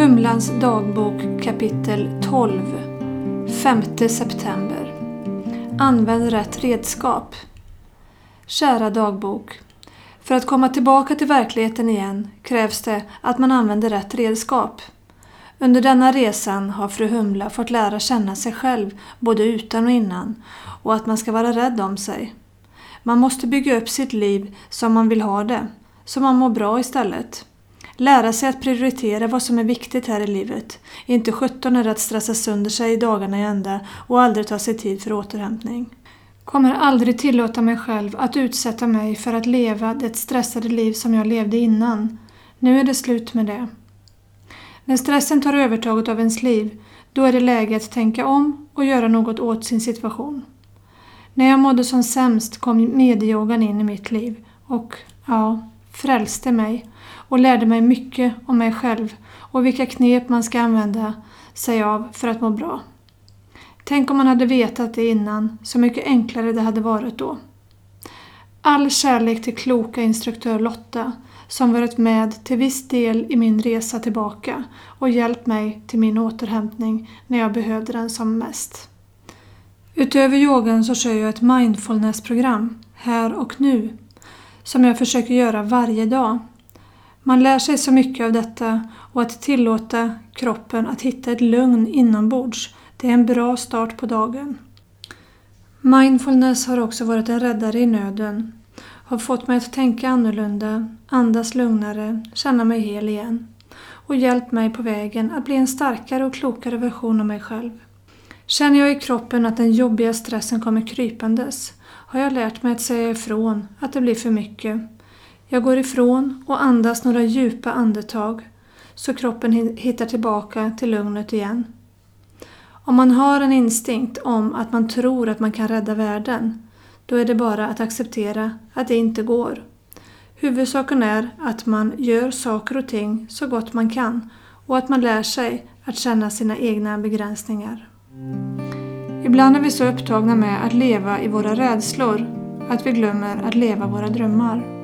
Humlans dagbok kapitel 12 5 september Använd rätt redskap. Kära dagbok. För att komma tillbaka till verkligheten igen krävs det att man använder rätt redskap. Under denna resan har fru Humla fått lära känna sig själv både utan och innan och att man ska vara rädd om sig. Man måste bygga upp sitt liv som man vill ha det, så man mår bra istället. Lära sig att prioritera vad som är viktigt här i livet. Inte sjutton är det att stressa sönder sig i dagarna i ända och aldrig ta sig tid för återhämtning. Kommer aldrig tillåta mig själv att utsätta mig för att leva det stressade liv som jag levde innan. Nu är det slut med det. När stressen tar övertaget av ens liv, då är det läge att tänka om och göra något åt sin situation. När jag mådde som sämst kom medyogan in i mitt liv och, ja, frälste mig och lärde mig mycket om mig själv och vilka knep man ska använda sig av för att må bra. Tänk om man hade vetat det innan, så mycket enklare det hade varit då. All kärlek till kloka instruktör Lotta som varit med till viss del i min resa tillbaka och hjälpt mig till min återhämtning när jag behövde den som mest. Utöver yogan så kör jag ett mindfulnessprogram här och nu, som jag försöker göra varje dag. Man lär sig så mycket av detta och att tillåta kroppen att hitta ett lugn inombords, det är en bra start på dagen. Mindfulness har också varit en räddare i nöden. Har fått mig att tänka annorlunda, andas lugnare, känna mig hel igen. Och hjälpt mig på vägen att bli en starkare och klokare version av mig själv. Känner jag i kroppen att den jobbiga stressen kommer krypandes har jag lärt mig att säga ifrån att det blir för mycket. Jag går ifrån och andas några djupa andetag så kroppen hittar tillbaka till lugnet igen. Om man har en instinkt om att man tror att man kan rädda världen, då är det bara att acceptera att det inte går. Huvudsaken är att man gör saker och ting så gott man kan och att man lär sig att känna sina egna begränsningar. Ibland är vi så upptagna med att leva i våra rädslor att vi glömmer att leva våra drömmar.